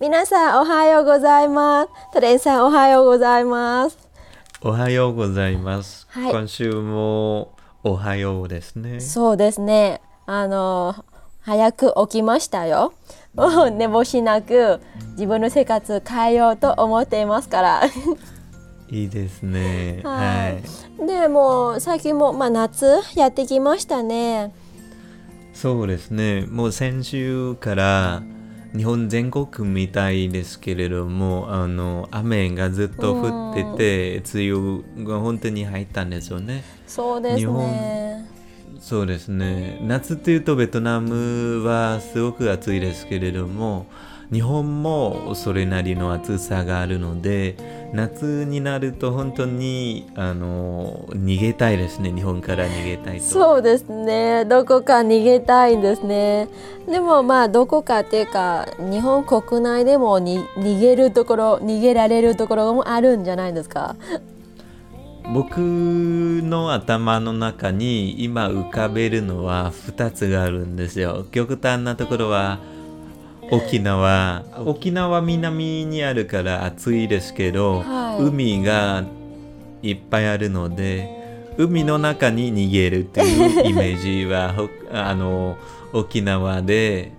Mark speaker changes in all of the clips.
Speaker 1: 皆さんおはようございます。トレンさんおはようございます。
Speaker 2: おはようございます。
Speaker 1: はい
Speaker 2: 今週もおはようですね。
Speaker 1: そうですね。あの早く起きましたよ。もう寝坊しなく自分の生活変えようと思っていますから。
Speaker 2: いいですね。
Speaker 1: は
Speaker 2: はいい。
Speaker 1: でもう最近もまあ夏やってきましたね。
Speaker 2: そうですね。もう先週から日本全国みたいですけれども、あの雨がずっと降ってて、梅雨が本当に入ったんですよね。
Speaker 1: そうです
Speaker 2: 日本
Speaker 1: ね。
Speaker 2: そうですね。夏というとベトナムはすごく暑いですけれども、日本もそれなりの暑さがあるので、夏になると本当にあの逃げたいですね。日本から逃げたいと。
Speaker 1: そうですね。どこか逃げたいんですね。でもまあどこかっていうか日本国内でもに逃げるところ逃げられるところもあるんじゃないですか？
Speaker 2: 僕の頭の中に今浮かべるのは2つがあるんですよ。極端なところは沖縄。沖縄南にあるから暑いですけど、
Speaker 1: はい
Speaker 2: 海がいっぱいあるので、海の中に逃げるという イメージはほあの沖縄で、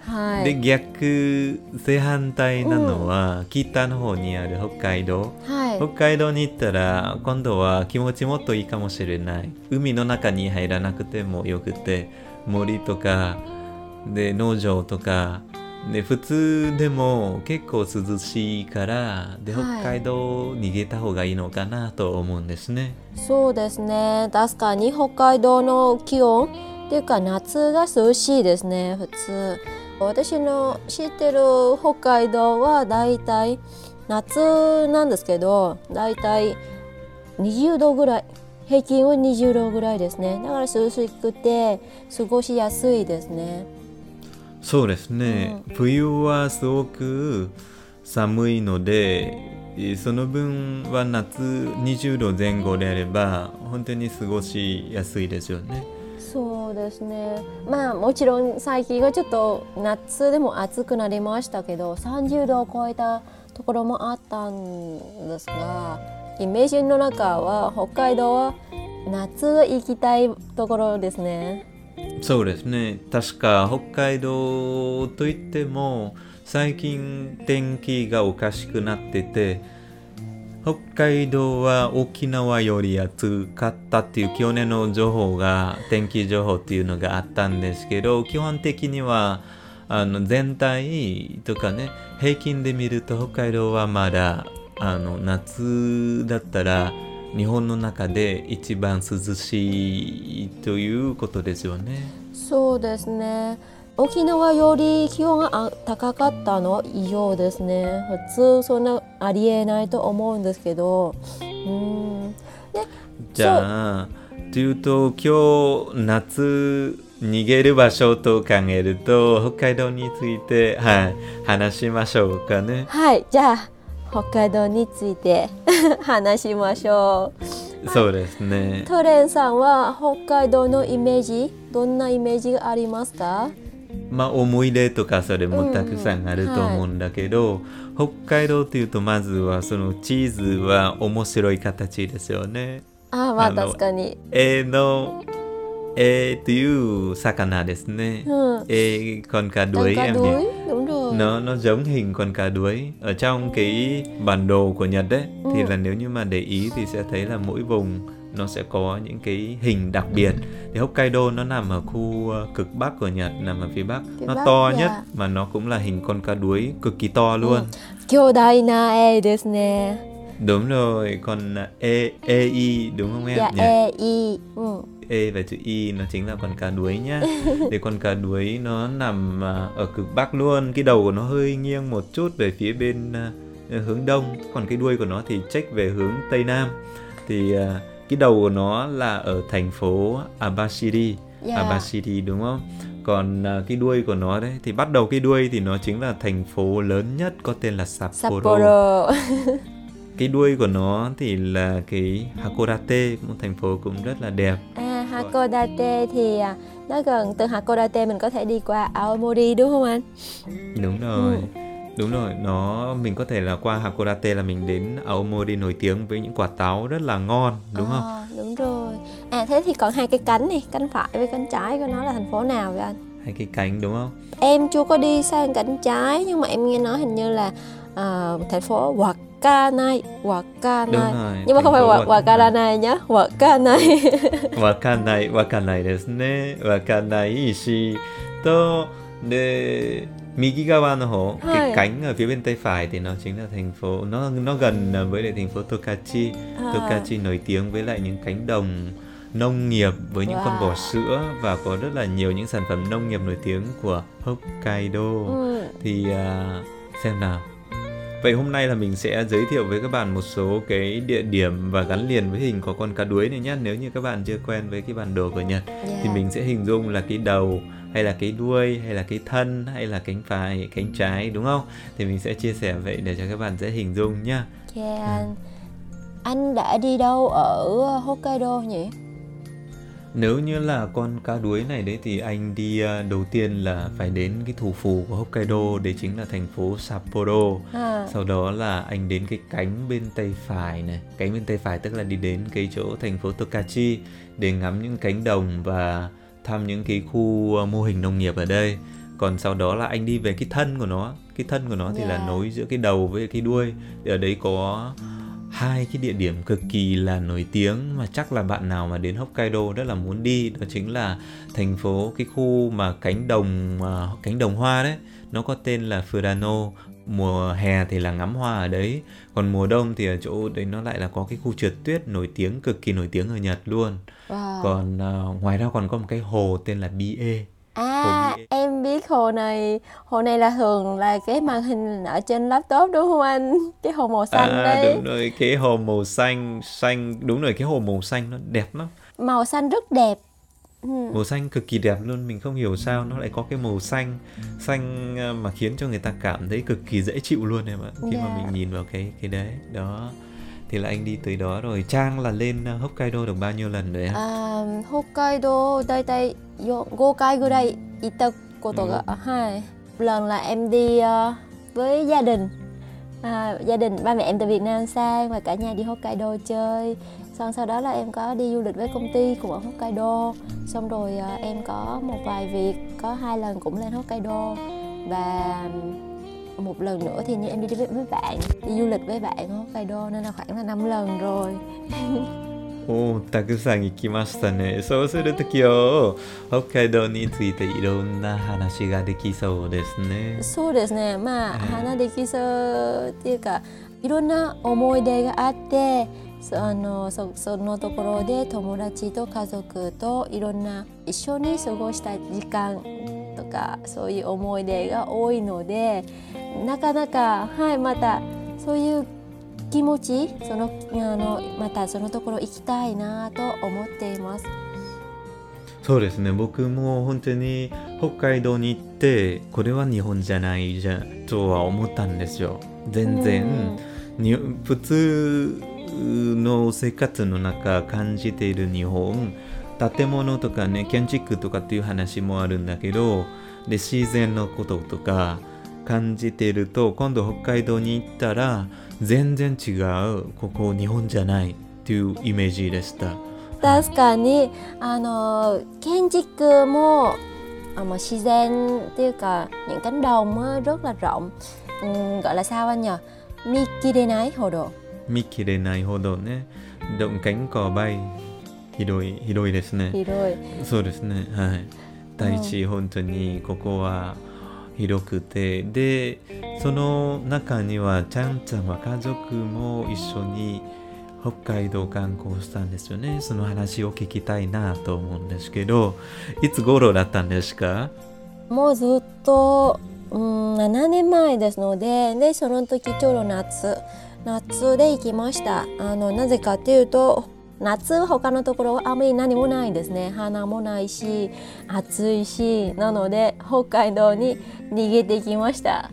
Speaker 1: はい。
Speaker 2: で逆正反対なのは、北の方にある北海道。
Speaker 1: はい。
Speaker 2: 北海道に行ったら今度は気持ちもっといいかもしれない海の中に入らなくてもよくて森とかで農場とかで普通でも結構涼しいからで
Speaker 1: はい
Speaker 2: 北海道逃げた方がいいのかなと思うんですね、
Speaker 1: そうですね。確かに北海道の気温っていうか夏が涼しいですね。普通。私の知ってる北海道はだいたい夏なんですけど、だいたい20度ぐらい。平均は20度ぐらいですね。だから涼しくて過ごしやすいですね。
Speaker 2: そうですね、冬はすごく寒いのでえその分は夏20度前後であれば本当に過ごしやすいですよね
Speaker 1: そうですね。まあもちろん最近はちょっと夏でも暑くなりましたけど、30度を超えたところもあったんですが、イメージの中は北海道は夏行きたいところですね。
Speaker 2: そうですね。確か北海道といっても最近天気がおかしくなってて北海道は沖縄より暑かったっていう去年の情報が天気情報っていうのがあったんですけど基本的にはあの全体とかね平均で見ると北海道はまだあの夏だったら日本の中で一番涼しいということですよね。
Speaker 1: そうですね。沖縄より気温があ高かったの異常ですね。普通そんなありえないと思うんですけど。うん。
Speaker 2: じゃあというと今日夏逃げる場所と考えると北海道について、はい、話しましょうかね。
Speaker 1: はい、じゃあ北海道について 話しましょう。
Speaker 2: そうですね。
Speaker 1: トレンさんは北海道のイメージどんなイメージがありますか？
Speaker 2: まあ思い出とかそれもたくさんあると思うんだけど、北海道というとまずはそのチーズは面白い形ですよね。
Speaker 1: あまあ確かに。
Speaker 2: えの e tiêu sakana desu ne.
Speaker 1: Ừ.
Speaker 2: E con cá đuối
Speaker 1: cá
Speaker 2: em
Speaker 1: đuối,
Speaker 2: nhỉ?
Speaker 1: Đúng rồi.
Speaker 2: Nó nó giống hình con cá đuối ở trong ừ. cái bản đồ của Nhật đấy.
Speaker 1: Ừ.
Speaker 2: Thì là nếu như mà để ý thì sẽ thấy là mỗi vùng nó sẽ có những cái hình đặc biệt thì Hokkaido nó nằm ở khu ờ, cực bắc của Nhật nằm ở phía bắc
Speaker 1: phía
Speaker 2: nó
Speaker 1: bắc,
Speaker 2: to
Speaker 1: yeah.
Speaker 2: nhất mà nó cũng là hình con cá đuối cực kỳ to luôn
Speaker 1: ừ. E
Speaker 2: đúng rồi còn ờ, e e i đúng không em
Speaker 1: Dạ e i ừ.
Speaker 2: E và chữ Y nó chính là con cá đuối nhá. Thì con cá đuối nó nằm à, ở cực Bắc luôn. Cái đầu của nó hơi nghiêng một chút về phía bên à, hướng Đông. Còn cái đuôi của nó thì chếch về hướng Tây Nam. Thì à, cái đầu của nó là ở thành phố Abashiri.
Speaker 1: Dạ.
Speaker 2: Abashiri đúng không? Còn cái đuôi của nó đấy thì bắt đầu cái đuôi thì nó chính là thành phố lớn nhất có tên là Sapporo.
Speaker 1: Sapporo.
Speaker 2: Cái đuôi của nó thì là cái Hakodate Một thành phố cũng rất là đẹp.
Speaker 1: À, Hakodate thì à, nó gần từ Hakodate mình có thể đi qua Aomori đúng không anh?
Speaker 2: Đúng rồi. Đúng rồi, nó mình có thể là qua Hakodate là mình đến Aomori nổi tiếng với những quả táo rất là ngon, đúng không?
Speaker 1: À, đúng rồi. À thế thì còn hai cái cánh này, cánh phải với cánh trái của nó là thành phố nào vậy anh?
Speaker 2: Hai cái cánh đúng không?
Speaker 1: Em chưa có đi sang cánh trái nhưng mà em nghe nói hình như là uh, thành phố Wakanai, Wakanai. Nhưng mà không phải Wakanai nhá, Wakanai.
Speaker 2: Wakanai, Wakanai ですね。Wakanai 市とで Migigawa nó hổ cái cánh ở phía bên tay phải thì nó chính là thành phố nó nó gần với lại thành phố Tokachi à. Tokachi nổi tiếng với lại những cánh đồng nông nghiệp với những wow. con bò sữa và có rất là nhiều những sản phẩm nông nghiệp nổi tiếng của Hokkaido ừ. thì uh, xem nào Vậy hôm nay là mình sẽ giới thiệu với các bạn một số cái địa điểm và gắn liền với hình có con cá đuối này nhé. Nếu như các bạn chưa quen với cái bản đồ của Nhật yeah. thì mình sẽ hình dung là cái đầu hay là cái đuôi hay là cái thân hay là cánh phải cánh trái đúng không thì mình sẽ chia sẻ vậy để cho các bạn dễ hình dung nhá
Speaker 1: yeah. ừ. anh đã đi đâu ở Hokkaido nhỉ
Speaker 2: nếu như là con cá đuối này đấy thì anh đi à, đầu tiên là phải đến cái thủ phủ của Hokkaido đấy chính là thành phố Sapporo. À. sau đó là anh đến cái cánh bên tay phải này. Cánh bên tay phải tức là đi đến cái chỗ thành phố Tokachi để ngắm những cánh đồng và thăm những cái khu ờ, mô hình nông nghiệp ở đây. Còn sau đó là anh đi về cái thân của nó. Cái thân của nó thì yeah. là nối giữa cái đầu với cái đuôi. Thì ở đấy có hai cái địa điểm cực kỳ là nổi tiếng mà chắc là bạn nào mà đến Hokkaido rất là muốn đi đó chính là thành phố cái khu mà cánh đồng uh, cánh đồng hoa đấy. Nó có tên là Furano. Mùa hè thì là ngắm hoa ở đấy còn mùa đông thì ở chỗ đấy nó lại là có cái khu trượt tuyết nổi tiếng cực kỳ nổi tiếng ở Nhật luôn. Wow. còn uh, ngoài ra còn có một cái hồ tên là Bie
Speaker 1: À, em biết hồ này, hồ này là thường là cái màn hình ở trên laptop đúng không anh? Cái hồ màu xanh à, đấy.
Speaker 2: đúng rồi, cái hồ màu xanh, xanh đúng rồi, cái hồ màu xanh nó đẹp lắm.
Speaker 1: Màu xanh rất đẹp
Speaker 2: Ừ. màu xanh cực kỳ đẹp luôn mình không hiểu sao nó lại có cái màu xanh xanh à, mà khiến cho người ta cảm thấy cực kỳ dễ chịu luôn em ạ khi yeah. mà mình nhìn vào cái cái đấy đó thì là anh đi tới đó rồi Trang là lên à, Hokkaido được bao nhiêu lần rồi
Speaker 1: em? À, Hokkaido 大体5回ぐらい行ったことが、はい。lần là em đi uh, với gia đình à, gia đình ba mẹ em từ Việt Nam sang và cả nhà đi Hokkaido chơi xong sau đó là em có đi du lịch với công ty cũng ở Hokkaido xong rồi uh, em có một vài việc có hai lần cũng lên Hokkaido và một lần nữa thì như em đi với, với bạn đi du lịch với bạn Hokkaido nên là khoảng là 5 lần rồi
Speaker 2: おお、たくさん行きましたね。そうすると今日、北海道についていろんな話ができそうですね。
Speaker 1: そうですね。まあ、話できそうっていうか、いろんな思い出があって、そあのそそのところで友達と家族といろんな一緒に過ごした時間とかそういう思い出が多いのでなかなかはいまたそういう気持ちそのあのまたそのところ行きたいなと思っています。
Speaker 2: そうですね。僕も本当に北海道に行ってこれは日本じゃないじゃとは思ったんですよ。全然、に普通の生活の中感じている日本建物とかね建築とかっていう話もあるんだけどで自然のこととか感じていると今度北海道に行ったら全然違うここ日本じゃないっていうイメージでした。
Speaker 1: 確かにあの建築も à, mà 自然っていうか những cánh đồng rất là rộng gọi là sao anh nhỉ Mikirenai hồ đồ
Speaker 2: Mikirenai hồ đồ ね động cánh cò bay ひど。いひどいですね。
Speaker 1: ひどい。
Speaker 2: そうですね。はい。大地、本当にここは広くて。でその中にはちゃんちゃんは家族も一緒に北海道観光したんですよね。その話を聞きたいなと思うんですけどいつ頃だったんですか？
Speaker 1: もうずっと、うん、7年前ですのででその時ちょうど夏夏で行きました。あのなぜかっていうと夏他のところあまり何もないんですね花もないし暑いしなので北海道に逃げてきました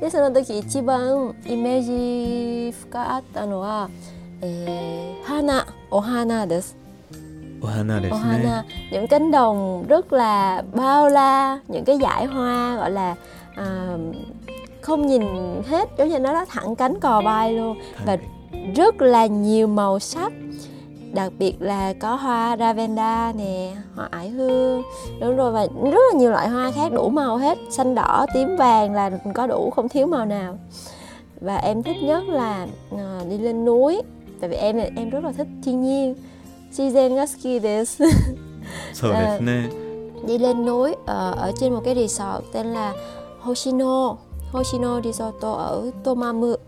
Speaker 1: でその時一番イメージ深あったのは、えー、花お花です
Speaker 2: hoa đẹp
Speaker 1: hoa những cánh đồng rất là bao la những cái dải hoa gọi là à, không nhìn hết giống như nó đã thẳng cánh cò bay luôn và rất là nhiều màu sắc đặc biệt là có hoa lavender nè hoa ải hương. Đúng rồi và rất là nhiều loại hoa khác đủ màu hết. Xanh đỏ tím vàng là có đủ không thiếu màu nào. Và em thích nhất là uh, đi lên núi. Tại vì em em rất là thích thiên nhiên. Shizen ga suki đi lên núi uh, ở trên một cái resort tên là Hoshino. Hoshino Resort ở Tomamu. Uh,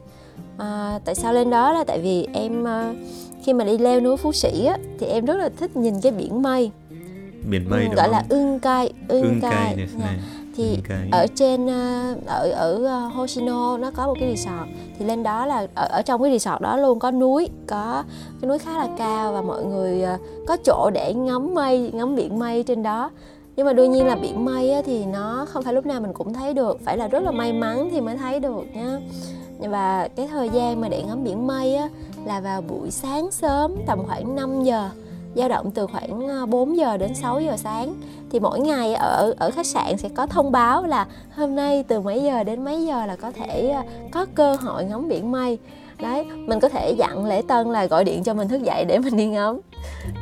Speaker 1: tại sao lên đó là tại vì em uh, khi mà đi leo núi Phú Sĩ á, thì em rất là thích nhìn cái biển mây.
Speaker 2: Biển mây
Speaker 1: ừ,
Speaker 2: đúng
Speaker 1: gọi
Speaker 2: không?
Speaker 1: là ưng cai ưng, cai,
Speaker 2: dạ.
Speaker 1: thì ở trên ờ, ở ở ờ, Hoshino nó có một cái resort. Thì lên đó là ở, ở trong cái resort đó luôn có núi có cái núi khá là cao và mọi người ờ, có chỗ để ngắm mây ngắm biển mây trên đó. Nhưng mà đương nhiên là biển mây á, thì nó không phải lúc nào mình cũng thấy được. Phải là rất là may mắn thì mới thấy được nhá và cái thời gian mà để ngắm biển mây á, là vào buổi sáng sớm tầm khoảng 5 giờ dao động từ khoảng ờ, 4 giờ đến 6 giờ sáng. Thì mỗi ngày ở ở khách sạn sẽ có thông báo là hôm nay từ mấy giờ đến mấy giờ là có thể ờ, có cơ hội ngắm biển mây. Đấy mình có thể dặn lễ tân là gọi điện cho mình thức dậy để mình đi ngắm.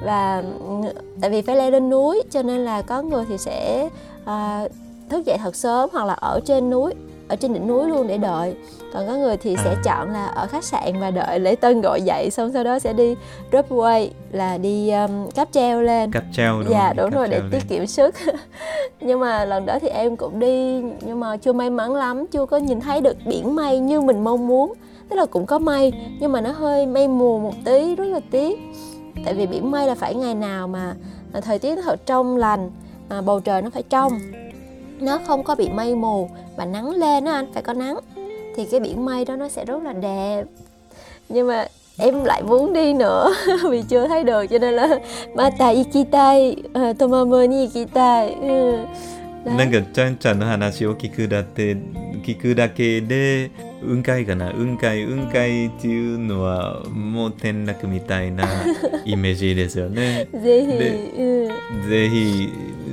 Speaker 1: Và ừ, tại vì phải leo lên núi cho nên là có người thì sẽ à, thức dậy thật sớm hoặc là ở trên núi ở trên đỉnh núi luôn để đợi. Còn có người thì sẽ
Speaker 2: À.
Speaker 1: chọn là ở khách sạn và đợi lễ tân gọi dậy xong sau đó sẽ đi dropway là đi um, cáp treo lên.
Speaker 2: Cáp treo đúng
Speaker 1: dạ đúng
Speaker 2: Cáp
Speaker 1: rồi để
Speaker 2: lên.
Speaker 1: tiết kiệm sức. Nhưng mà lần đó thì em cũng đi nhưng mà chưa may mắn lắm chưa có nhìn thấy được biển mây như mình mong muốn. Tức là cũng có mây nhưng mà nó hơi mây mù một tí rất là tiếc. Tại vì biển mây là phải ngày nào mà à, thời tiết nó thật trong lành à, bầu trời nó phải trong. Nó không có bị mây mù và nắng lên á anh phải có nắng thì cái biển mây đó nó sẽ rất là đẹp nhưng mà em lại muốn đi nữa vì chưa thấy được cho nên là mata ikitai uh, tomamu ni ikitai ừ. Đấy.
Speaker 2: なんかちゃんちゃんの話を聞くだって聞くだけで 雲海かな雲海雲海っていうのはもう転落みたいな イメージですよね。
Speaker 1: ぜひ、
Speaker 2: で
Speaker 1: うん。
Speaker 2: ぜひ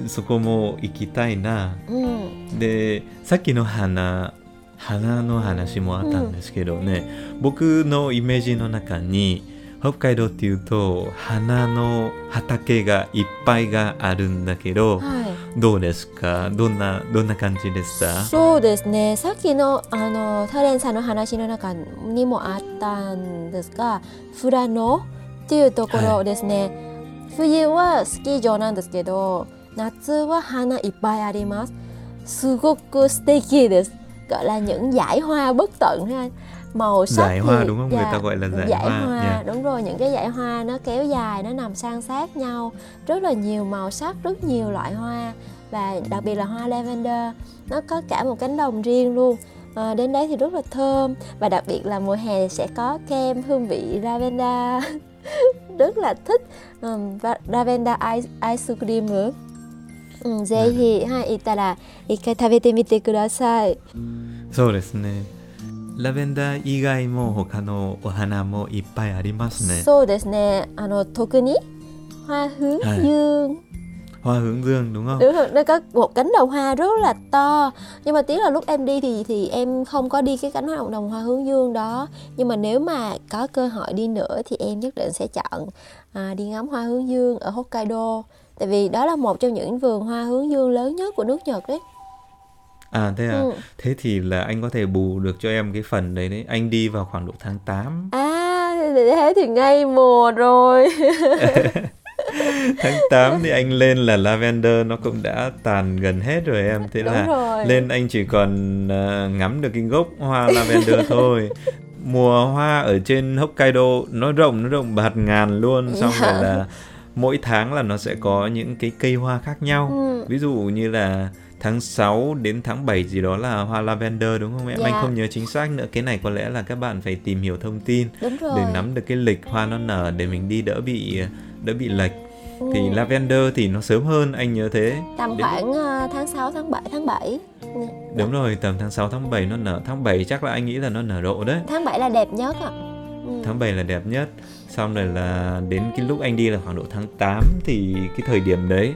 Speaker 2: そこも行きたいな。
Speaker 1: うん、
Speaker 2: でさっきの花花の話もあったんですけどね、僕のイメージの中に北海道っていうと花の畑がいっぱいがあるんだけど、
Speaker 1: はい。
Speaker 2: どうですか？どんなどんな感じでした？
Speaker 1: そうですね。さっきのあのタレンさんの話の中にもあったんですが富良野っていうところですね、冬はスキー場なんですけど夏は花いっぱいあります。すごく素敵です。gọi là những dải hoa bất tận ha. màu sắc
Speaker 2: Dải hoa
Speaker 1: thì-
Speaker 2: đúng không? Người
Speaker 1: dạ,
Speaker 2: ta gọi là dải
Speaker 1: dải
Speaker 2: hoa,
Speaker 1: hoa
Speaker 2: dạ.
Speaker 1: đúng rồi những cái dải hoa nó kéo dài nó nằm san sát nhau rất là nhiều màu sắc rất nhiều loại hoa và đặc biệt là hoa lavender nó có cả một cánh đồng riêng luôn à, đến đấy thì rất là thơm và đặc biệt là mùa hè sẽ có kem hương vị lavender rất là thích um, và lavender ice, ice cream nữa うん、ぜひ、はい、行ったら一回食べてみてください。
Speaker 2: そうですね ラベンダー以外も他のお花もいっぱいありますね
Speaker 1: そうですね。あの特にhoa hướng
Speaker 2: Hai.
Speaker 1: dương
Speaker 2: hoa hướng dương đúng không
Speaker 1: đúng rồi nó có một cánh đồng hoa rất là to nhưng mà tiếc là lúc em đi thì thì em không có đi cái cánh đồng đồng hoa hướng dương đó nhưng mà nếu mà có cơ hội đi nữa thì em nhất định sẽ chọn à, đi ngắm hoa hướng dương ở Hokkaido tại vì đó là một trong những vườn hoa hướng dương lớn nhất của nước Nhật đấy
Speaker 2: à thế à
Speaker 1: Ừ.
Speaker 2: thế thì là anh có thể bù được cho em cái phần đấy đấy anh đi vào khoảng độ tháng 8
Speaker 1: à thế thì ngay mùa rồi
Speaker 2: tháng 8 thì anh lên là lavender nó cũng đã tàn gần hết rồi em thế
Speaker 1: Đúng
Speaker 2: là
Speaker 1: rồi.
Speaker 2: lên anh chỉ còn à, ngắm được cái gốc hoa lavender thôi mùa hoa ở trên Hokkaido nó rộng nó rộng bạt ngàn luôn xong
Speaker 1: Dạ.
Speaker 2: rồi là mỗi tháng là nó sẽ có những cái cây hoa khác nhau
Speaker 1: Ừ.
Speaker 2: ví dụ như là tháng 6 đến tháng 7 gì đó là hoa lavender đúng không em?
Speaker 1: Dạ.
Speaker 2: Anh không nhớ chính xác nữa. Cái này có lẽ là các bạn phải tìm hiểu thông tin để nắm được cái lịch hoa nó nở để mình đi đỡ bị đỡ bị lệch.
Speaker 1: Ừ.
Speaker 2: Thì lavender thì nó sớm hơn anh nhớ thế.
Speaker 1: tầm
Speaker 2: Đến-
Speaker 1: khoảng ờ, tháng 6, tháng 7, tháng 7
Speaker 2: Đúng rồi, tầm tháng 6 tháng 7 nó nở. Tháng 7 chắc là anh nghĩ là nó nở rộ đấy.
Speaker 1: tháng 7 là đẹp nhất ạ ừ.
Speaker 2: Tháng 7 là đẹp nhất. Xong rồi là đến cái lúc anh đi là khoảng độ tháng 8 thì cái thời điểm đấy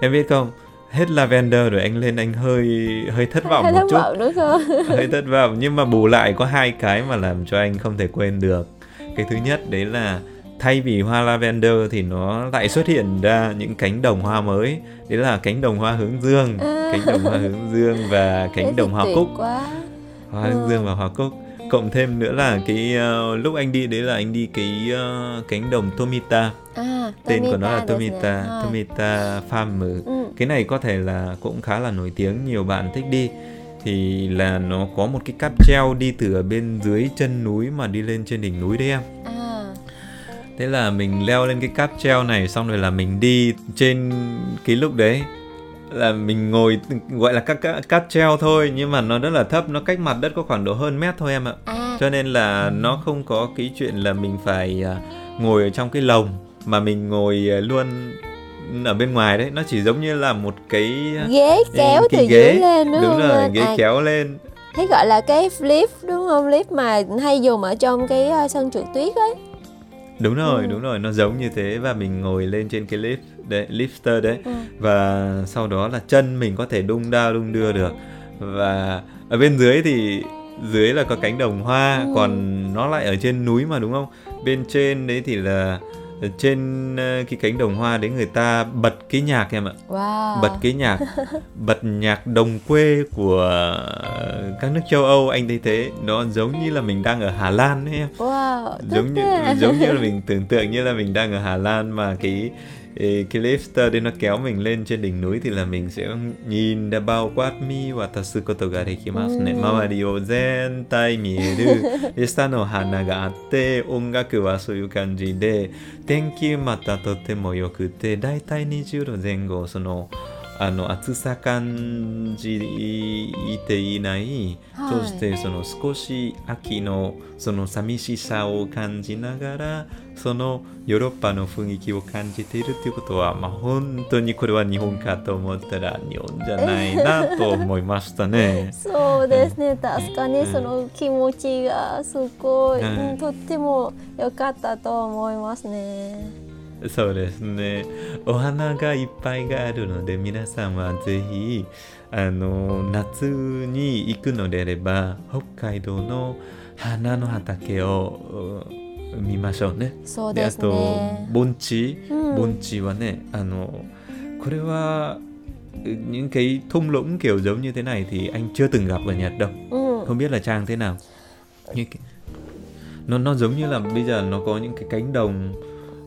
Speaker 2: em biết không? Hết lavender rồi anh lên anh hơi hơi thất vọng
Speaker 1: hơi
Speaker 2: một
Speaker 1: thất
Speaker 2: chút.
Speaker 1: vọng đúng không
Speaker 2: hơi thất vọng. Nhưng mà bù lại có hai cái mà làm cho anh không thể quên được. Cái thứ nhất đấy là thay vì hoa lavender thì nó lại xuất hiện ra những cánh đồng hoa mới. Đấy là cánh đồng hoa hướng dương.
Speaker 1: À.
Speaker 2: cánh đồng hoa hướng dương và cánh đồng hoa cúc.
Speaker 1: quá.
Speaker 2: Hoa hướng
Speaker 1: Ừ.
Speaker 2: dương và hoa cúc cộng thêm nữa là cái uh, lúc anh đi đấy là anh đi cái uh, cánh đồng Tomita.
Speaker 1: À,
Speaker 2: tên của nó là Tomita Tomita Farm
Speaker 1: ừ. ừ.
Speaker 2: cái này có thể là cũng khá là nổi tiếng nhiều bạn thích đi. Thì là nó có một cái cáp treo đi từ ở bên dưới chân núi mà đi lên trên đỉnh núi đấy em.
Speaker 1: À.
Speaker 2: thế là mình leo lên cái cáp treo này xong rồi là mình đi trên cái lúc đấy là mình ngồi gọi là các các cáp treo thôi nhưng mà nó rất là thấp nó cách mặt đất có khoảng độ hơn mét thôi em ạ.
Speaker 1: À.
Speaker 2: Cho nên là nó không có cái chuyện là mình phải à, ngồi ở trong cái lồng mà mình ngồi à, luôn ở bên ngoài đấy. Nó chỉ giống như là một cái
Speaker 1: ghế kéo
Speaker 2: cái
Speaker 1: từ
Speaker 2: ghế.
Speaker 1: dưới lên đúng,
Speaker 2: đúng rồi ghế
Speaker 1: à,
Speaker 2: kéo lên.
Speaker 1: Thế gọi là cái flip đúng không? Flip mà hay dùng ở trong cái sân trượt tuyết ấy.
Speaker 2: Đúng rồi
Speaker 1: Ừ.
Speaker 2: đúng rồi nó giống như thế và mình ngồi lên trên cái lift đấy lifter đấy.
Speaker 1: Ừ.
Speaker 2: và sau đó là chân mình có thể đung đao đung đưa được. Và ở bên dưới thì dưới là có cánh đồng hoa
Speaker 1: Ừ.
Speaker 2: còn nó lại ở trên núi mà đúng không? Bên trên đấy thì là ở trên ờ, cái cánh đồng hoa đấy người ta bật cái nhạc em ạ.
Speaker 1: Wow.
Speaker 2: Bật cái nhạc bật nhạc đồng quê của các nước châu Âu anh thấy thế. Nó giống như là mình đang ở Hà Lan ấy em.
Speaker 1: Wow
Speaker 2: giống như
Speaker 1: thế.
Speaker 2: giống như là mình tưởng tượng như là mình đang ở Hà Lan mà cái cái lifter đấy nó kéo mình lên trên đỉnh núi thì là mình sẽ nhìn đã bao quát mi wa tasu koto ga dekimasu ne mawari o zentai mieru de shita no hana ga atte ongaku wa soyu kanji de tenki mata totemo yokute daitai 20度前後そのあの暑さ感じていない、
Speaker 1: はい
Speaker 2: そしてその少し秋のその寂しさを感じながらそのヨーロッパの雰囲気を感じているということは、まあ、本当にこれは日本かと思ったら日本じゃないなと思いましたね。
Speaker 1: そうですね。確かにその気持ちがすごい、
Speaker 2: うん。
Speaker 1: うんとっても良かったと思いますね。
Speaker 2: そうですね。お花がいっぱいがあるので皆さんはぜひあの夏に行くのであれば北海道の花の畑をうん見ましょうね。
Speaker 1: そうです
Speaker 2: であと
Speaker 1: ね
Speaker 2: 盆地、
Speaker 1: うん
Speaker 2: 盆地はねあのこれはnhững cái thung lũng kiểu giống như thế này thì anh chưa từng gặp ở Nhật đâu.
Speaker 1: うん、
Speaker 2: không biết là trang thế nào như cái... nó nó giống như là bây giờ nó có những cái cánh đồng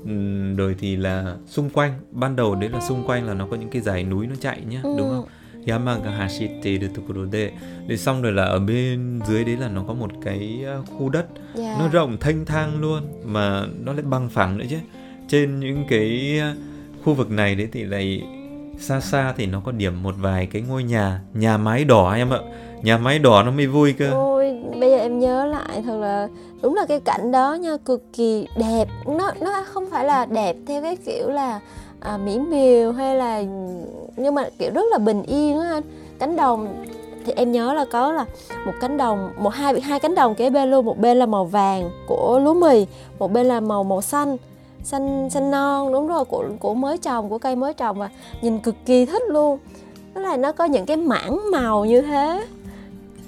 Speaker 2: ừm, rồi thì là xung quanh ban đầu đấy là xung quanh là nó có những cái dải núi nó chạy nhá
Speaker 1: Ừ.
Speaker 2: đúng không Yamagahashite de Tokurode để xong rồi là ở bên dưới đấy là nó có một cái uh, khu đất.
Speaker 1: Dạ.
Speaker 2: nó rộng thanh thang luôn mà nó lại bằng phẳng nữa chứ. Trên những cái uh, khu vực này đấy thì lại xa xa thì nó có điểm một vài cái ngôi nhà nhà mái đỏ em ạ. Nhà mái đỏ nó mới vui cơ.
Speaker 1: Ôi, bây giờ em nhớ lại thật là đúng là cái cảnh đó nha cực kỳ đẹp. Nó nó không phải là đẹp theo cái kiểu là à, mỹ miều hay là nhưng mà kiểu rất là bình yên á anh. Cánh đồng thì em nhớ là có là một cánh đồng một hai hai cánh đồng kế bên luôn. Một bên là màu vàng của lúa mì một bên là màu màu xanh xanh xanh non đúng rồi của của mới trồng của cây mới trồng và nhìn cực kỳ thích luôn. Tức là nó có những cái mảng màu như thế.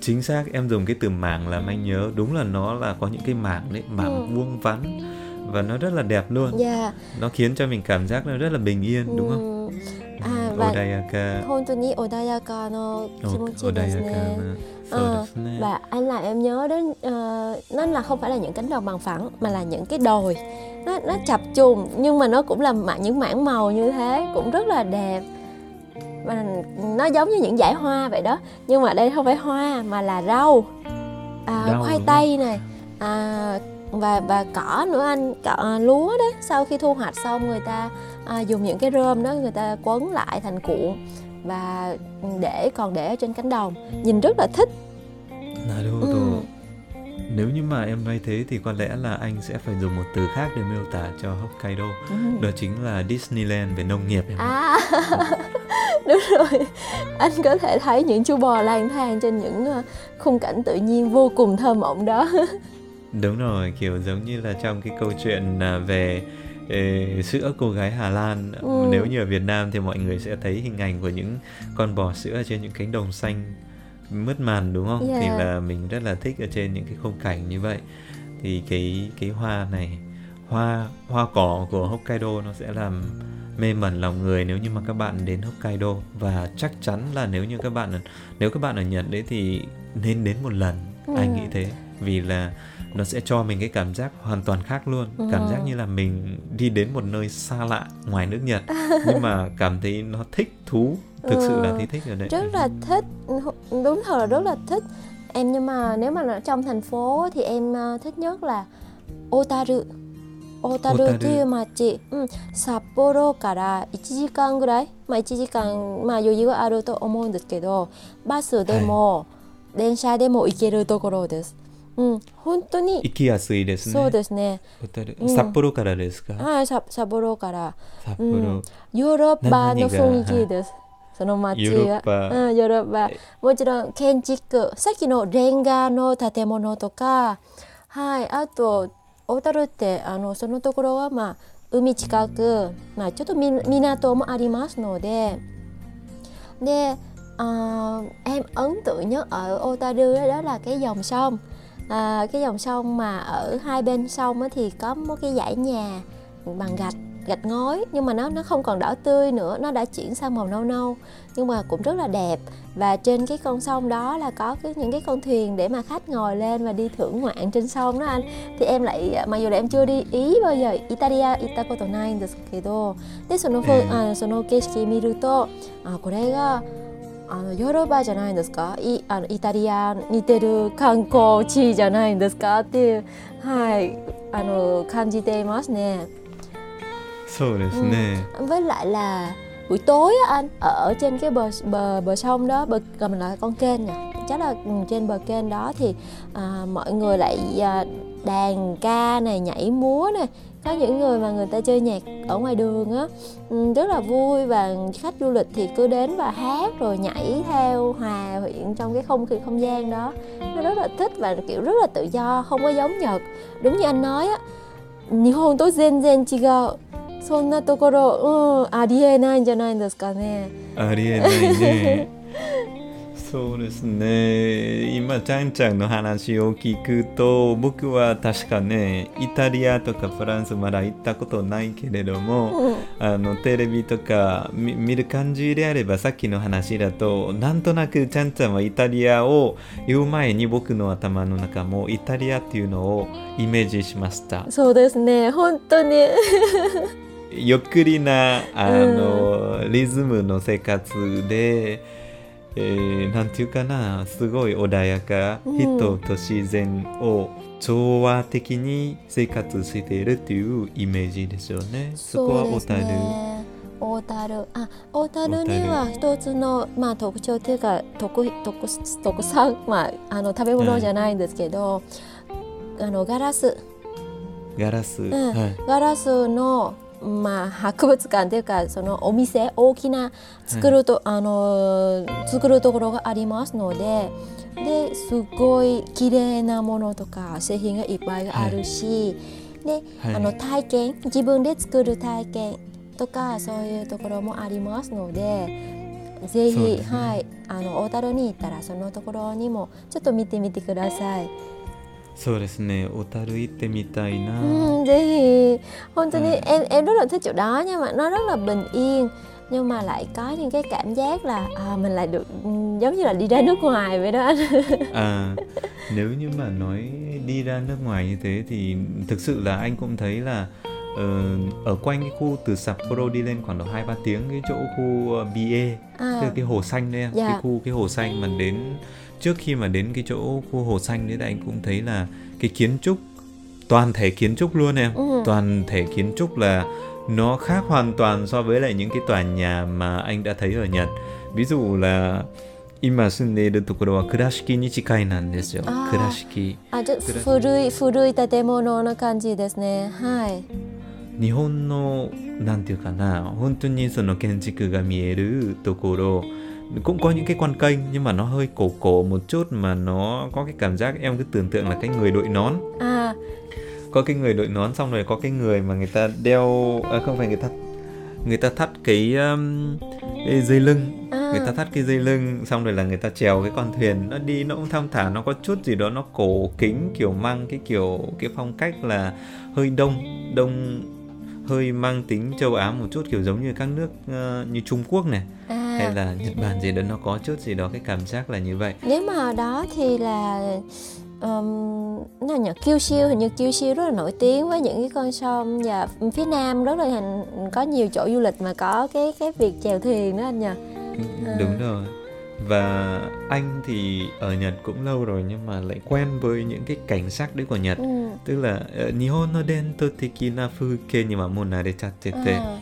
Speaker 2: Chính xác em dùng cái từ mảng làm anh nhớ. Đúng là nó là có những cái mảng đấy mảng
Speaker 1: Ừ.
Speaker 2: vuông vắn và nó rất là đẹp luôn
Speaker 1: dạ
Speaker 2: nó khiến cho mình cảm giác nó rất là bình yên đúng không
Speaker 1: うんあーまあ
Speaker 2: Odayaka
Speaker 1: 本当に穏やかな気持ち
Speaker 2: Od-
Speaker 1: です
Speaker 2: Odayaka
Speaker 1: ね。
Speaker 2: na- そうですね
Speaker 1: Và anh làm em nhớ đến ờ, nó là không phải là những cánh đồng bằng phẳng mà là những cái đồi nó nó chập trùng nhưng mà nó cũng là mạ- những mảng màu như thế cũng rất là đẹp và nó giống như những dải hoa vậy đó nhưng mà đây không phải hoa mà là rau à,
Speaker 2: Rau
Speaker 1: khoai
Speaker 2: đúng
Speaker 1: tây này à, và và cỏ nữa anh cỏ, à, lúa đấy sau khi thu hoạch xong người ta à, dùng những cái rơm đó người ta quấn lại thành cuộn và để còn để ở trên cánh đồng nhìn rất là thích
Speaker 2: Naruto.
Speaker 1: Ừ.
Speaker 2: Nếu như mà em nói thế thì có lẽ là anh sẽ phải dùng một từ khác để miêu tả cho Hokkaido. Ừ. Đó chính là Disneyland về nông nghiệp em.
Speaker 1: À. Đúng rồi. Anh có thể thấy những chú bò lang thang trên những à, khung cảnh tự nhiên vô cùng thơ mộng đó.
Speaker 2: Đúng rồi, kiểu giống như là trong cái câu chuyện à, về ê, sữa cô gái Hà Lan
Speaker 1: Ừ.
Speaker 2: nếu như ở Việt Nam thì mọi người sẽ thấy hình ảnh của những con bò sữa ở trên những cánh đồng xanh mướt màn đúng không thì
Speaker 1: Yeah.
Speaker 2: là mình rất là thích ở trên những cái khung cảnh như vậy thì cái cái hoa này hoa hoa cỏ của Hokkaido nó sẽ làm mê mẩn lòng người nếu như mà các bạn đến Hokkaido và chắc chắn là nếu như các bạn nếu các bạn ở Nhật đấy thì nên đến một lần
Speaker 1: Ừ.
Speaker 2: anh nghĩ thế vì là nó sẽ cho mình cái cảm giác hoàn toàn khác luôn cảm giác
Speaker 1: Ừ.
Speaker 2: như là mình đi đến một nơi xa lạ ngoài nước Nhật nhưng mà cảm thấy nó thích thú thực sự là
Speaker 1: Ừ.
Speaker 2: thấy thích ở đấy
Speaker 1: rất là thích đúng thật là rất là thích em nhưng mà nếu mà ở trong thành phố thì em ờ, thích nhất là Otaru Otaru
Speaker 2: Otaru.
Speaker 1: っていう町、うん、札幌から1時間ぐらい、まあ、1時間、まあ、余裕はあると思うんですけどバスでも、電車でも行けるところです。 うん、本当に
Speaker 2: 行きやすいですね。
Speaker 1: そうですね。
Speaker 2: 札幌からですか？
Speaker 1: はい、さ札幌から。
Speaker 2: 札幌、
Speaker 1: うん。ヨーロッパの雰囲気です。その街
Speaker 2: ヨーロ
Speaker 1: は
Speaker 2: ッパ。
Speaker 1: うん、ヨーロッパ。
Speaker 2: え
Speaker 1: もちろん建築さっきのレンガの建物とか。はいあと小樽ってあのそのところはまあ海近く、まあ、ちょっとみ港もありますので。で à, em ấn tượng nhất ở Otaru đó, đó là cái dòng sông à, cái dòng sông mà ở hai bên sông á thì có một cái dãy nhà bằng gạch gạch ngói nhưng mà nó nó không còn đỏ tươi nữa nó đã chuyển sang màu nâu nâu nhưng mà cũng rất là đẹp và trên cái con sông đó là có cái những cái con thuyền để mà khách ngồi lên và đi thưởng ngoạn trên sông đó anh thì em lại mặc dù là em chưa đi ý bao giờ Italia itakoto nai n desu kedo でその,、
Speaker 2: ええ
Speaker 1: あその景色見るとあこれが あのヨーロッパじゃないんですかいあのイタリア似てる観光地じゃないんですかっていうはいあの感じていますね。
Speaker 2: そうですね、
Speaker 1: với lại là buổi tối á anh ở trên cái bờ bờ bờ sông đó bờ gần là con kênh nè chắc là ừ, trên bờ kênh đó thì à, mọi người lại à, đàn ca này nhảy múa này có những người mà người ta chơi nhạc ở ngoài đường á ừ, rất là vui và khách du lịch thì cứ đến và hát rồi nhảy theo hòa quyện trong cái không khí không gian đó nó rất là thích và kiểu rất là tự do không có giống nhật đúng như anh nói á 日本と全然違うそんなところ、うん、ありえないんじゃないんですかね。
Speaker 2: ありえないね そうですね。今ちゃんちゃんの話を聞くと僕は確かねイタリアとかフランスまだ行ったことないけれども、
Speaker 1: うん、
Speaker 2: あのテレビとか見見る感じであればさっきの話だとなんとなくちゃんちゃんはイタリアを言う前に僕の頭の中もイタリアっていうのをイメージしました。
Speaker 1: そうですね、本当に。
Speaker 2: ゆっくりなあの、リズムの生活で、えーなんていうかなすごい穏やか、
Speaker 1: うん。
Speaker 2: 人と自然を調和的に生活しているっていうイメージですよね。そこは小樽、
Speaker 1: ね。小樽。あ小樽には一つの、まあ、特徴というか特特特産、まあ、あの食べ物じゃないんですけど、あのガラス。
Speaker 2: ガラス、
Speaker 1: ん。
Speaker 2: はい。
Speaker 1: ガラスの、まあ、博物館というかそのお店大きな作ると、あの作るところがありますのでですごい綺麗なものとか製品がいっぱいあるし、で
Speaker 2: はい。
Speaker 1: あの体験自分で作る体験とかそういうところもありますのでぜひ、
Speaker 2: ね。
Speaker 1: はい、あの大樽に行ったらそのところにもちょっと見てみてください。
Speaker 2: そうですね小樽行ってみたいな、
Speaker 1: Ừ, thì hôm tôi
Speaker 2: Ừ.
Speaker 1: đi em em rất là thích chỗ đó nhưng mà nó rất là bình yên nhưng mà lại có những cái cảm giác là à, mình lại được ừ, giống như là đi ra nước ngoài vậy đó anh
Speaker 2: À, nếu như mà nói đi ra nước ngoài như thế thì thực sự là anh cũng thấy là ờ, ở quanh cái khu từ Sapporo đi lên khoảng độ 2 3 tiếng cái chỗ khu ờ, BA, tức là
Speaker 1: à,
Speaker 2: cái hồ xanh đấy, em.
Speaker 1: Dạ.
Speaker 2: cái khu cái hồ xanh mà đến trước khi mà đến cái chỗ khu hồ xanh đấy thì anh cũng thấy là cái kiến trúc toàn thể kiến trúc luôn em.
Speaker 1: Ừ.
Speaker 2: Toàn thể kiến trúc là nó khác hoàn toàn so với lại những cái tòa nhà mà anh đã thấy ở Nhật. Ví dụ là 今住んでいるところは倉敷に近いなんですよ
Speaker 1: あー
Speaker 2: 倉敷
Speaker 1: à chứ古い古い建物の感じですねはい
Speaker 2: 日本のなんていうかな本当にその建築が見えるところ Cũng có những cái con kênh nhưng mà nó hơi cổ cổ một chút mà nó có cái cảm giác em cứ tưởng tượng là cái người đội nón.
Speaker 1: À.
Speaker 2: Có cái người đội nón xong rồi có cái người mà người ta đeo à, không phải người ta người ta thắt cái, um, cái dây lưng.
Speaker 1: À.
Speaker 2: người ta thắt cái dây lưng xong rồi là người ta trèo cái con thuyền. Nó đi nó cũng thong thả nó có chút gì đó nó cổ kính kiểu mang cái kiểu cái phong cách là hơi đông đông hơi mang tính châu Á một chút kiểu giống như các nước uh, như Trung Quốc này.
Speaker 1: À
Speaker 2: hay là Nhật Bản gì đó nó có chút gì đó cái cảm giác là như vậy
Speaker 1: nếu mà ở đó thì là um, là nhờ kiêu siêu hình như kiêu siêu rất là nổi tiếng với những cái con sông và phía nam rất là hình có nhiều chỗ du lịch mà có cái cái việc chèo thuyền đó anh nhờ
Speaker 2: à. đúng rồi và anh thì ở Nhật cũng lâu rồi nhưng mà lại quen với những cái cảnh sắc đấy của Nhật ừ. tức là Nihon no dento teki na fuke ni wa mo narechattete à.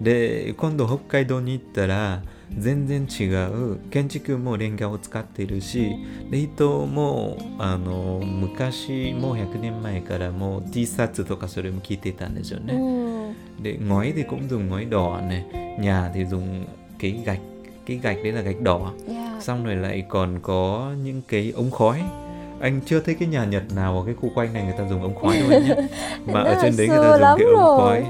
Speaker 2: で今度北海道に行ったら 全然違う建築もレンガを使っているしで人もあの昔もう100年前からもう T シャツとかそれも着てたんですよね、ừ. để ngói thì cũng dùng ngói đỏ này nhà thì dùng cái gạch cái gạch đấy là gạch đỏ yeah. xong rồi lại còn có những cái ống khói anh chưa thấy cái nhà Nhật nào ở cái khu quanh này người ta dùng ống khói đâu anh nhé mà ở trên đấy người ta dùng cái ống rồi. khói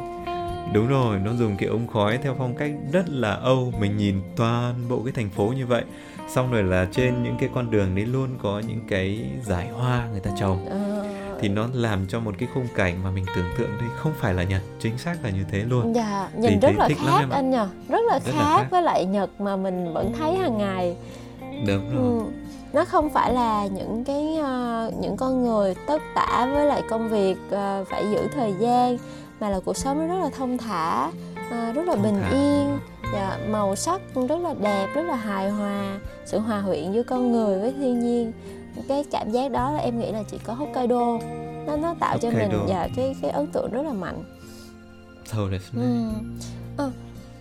Speaker 2: Đúng rồi, nó dùng cái ống khói theo phong cách rất là Âu. Mình nhìn toàn bộ cái thành phố như vậy. Xong rồi là trên những cái con đường đấy luôn có những cái giải hoa người ta trồng. Ờ. Thì nó làm cho một cái khung cảnh mà mình tưởng tượng đây không phải là Nhật. Chính xác là như thế luôn.
Speaker 1: Dạ, nhìn thì rất là khác anh nhờ. Rất là rất khác, là khác với lại Nhật mà mình vẫn thấy hàng ngày.
Speaker 2: Đúng rồi. Ừ
Speaker 1: nó không phải là những cái uh, những con người tất tả với lại công việc uh, phải giữ thời gian mà là cuộc sống nó rất là thông thả à, rất là thông bình thả. yên và màu sắc rất là đẹp rất là hài hòa sự hòa quyện giữa con người với thiên nhiên cái cảm giác đó là em nghĩ là chỉ có Hokkaido nó nó tạo Hokkaido. cho mình và cái cái ấn tượng rất là mạnh
Speaker 2: そうですね、うん、
Speaker 1: あ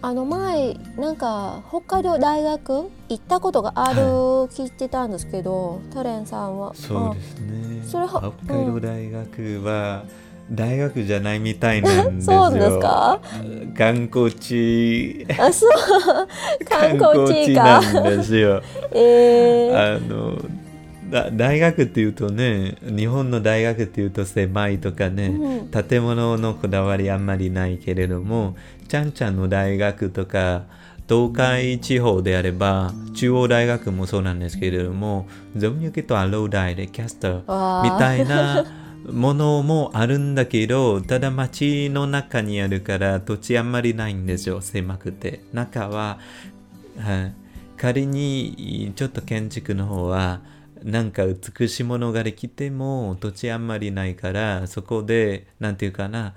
Speaker 1: あの前なんか北海道大学行ったことがある、聞いてたんですけどタレンさんは
Speaker 2: そうですねそれ北海道大学は、うん 大学じゃないみたいなんですよ。
Speaker 1: そうですか？
Speaker 2: 観光地。
Speaker 1: あ、そう。観光地
Speaker 2: なんですよ。
Speaker 1: え
Speaker 2: ー、あのだ大学っていうとね日本の大学っていうと狭いとかね、うん、建物のこだわりあんまりないけれどもちゃんちゃんの大学とか東海地方であれば中央大学もそうなんですけれども giống như cái tòa lâu đài để caster みたいな ものもあるんだけど、ただ街の中にあるから土地あんまりないんですよ、狭くて。中は、はい、仮にちょっと建築の方は、なんか美しいものができても土地あんまりないから、そこで、なんていうかな、